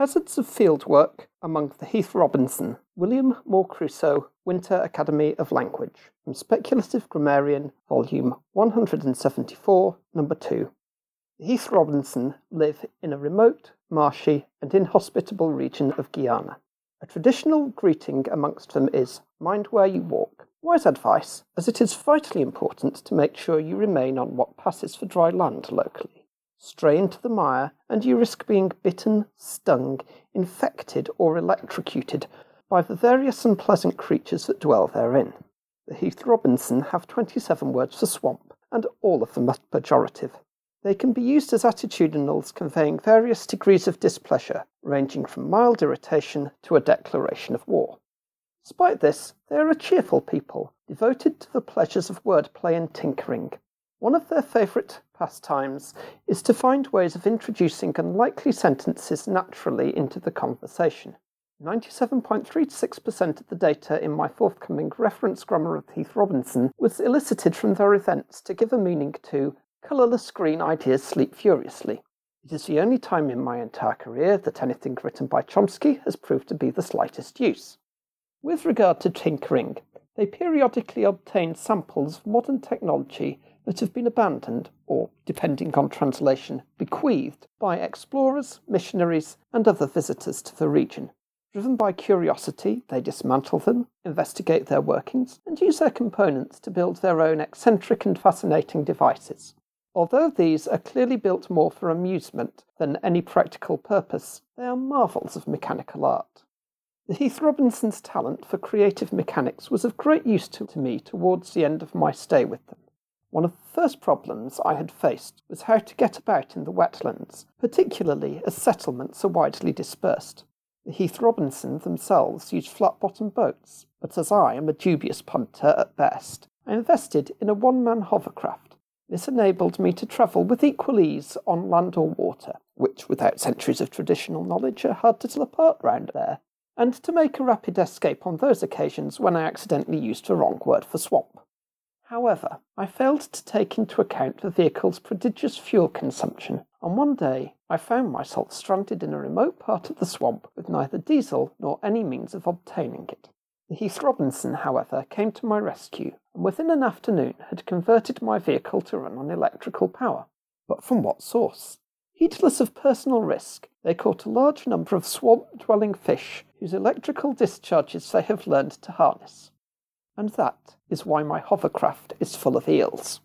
Hazards of Fieldwork among the Heath Robinson, William Moore Crusoe, Winter Academy of Language, from Speculative Grammarian, Volume 174, Number 2. The Heath Robinson live in a remote, marshy, and inhospitable region of Guyana. A traditional greeting amongst them is Mind where you walk. Wise advice, as it is vitally important to make sure you remain on what passes for dry land locally. Stray into the mire, and you risk being bitten, stung, infected, or electrocuted by the various unpleasant creatures that dwell therein. The Heath Robinson have 27 words for swamp, and all of them are pejorative. They can be used as attitudinals conveying various degrees of displeasure, ranging from mild irritation to a declaration of war. Despite this, they are a cheerful people, devoted to the pleasures of wordplay and tinkering. One of their favourite pastimes is to find ways of introducing unlikely sentences naturally into the conversation. 97.36% of the data in my forthcoming reference grammar of Heath Robinson was elicited from their events to give a meaning to colourless green ideas sleep furiously. It is the only time in my entire career that anything written by Chomsky has proved to be the slightest use. With regard to tinkering, they periodically obtain samples of modern technology that have been abandoned, or, depending on translation, bequeathed by explorers, missionaries, and other visitors to the region. Driven by curiosity, they dismantle them, investigate their workings, and use their components to build their own eccentric and fascinating devices. Although these are clearly built more for amusement than any practical purpose, they are marvels of mechanical art. The Heath Robinson's talent for creative mechanics was of great use to, me towards the end of my stay with them. One of the first problems I had faced was how to get about in the wetlands, particularly as settlements are widely dispersed. The Heath Robinson themselves use flat bottomed boats, but as I am a dubious punter at best, I invested in a one man hovercraft. This enabled me to travel with equal ease on land or water, which, without centuries of traditional knowledge, are hard to tell apart round there, and to make a rapid escape on those occasions when I accidentally used the wrong word for swamp. However, I failed to take into account the vehicle's prodigious fuel consumption, and one day I found myself stranded in a remote part of the swamp with neither diesel nor any means of obtaining it. Heath Robinson, however, came to my rescue, and within an afternoon had converted my vehicle to run on electrical power. But from what source? Heedless of personal risk, they caught a large number of swamp dwelling fish whose electrical discharges they have learned to harness and that is why my hovercraft is full of eels.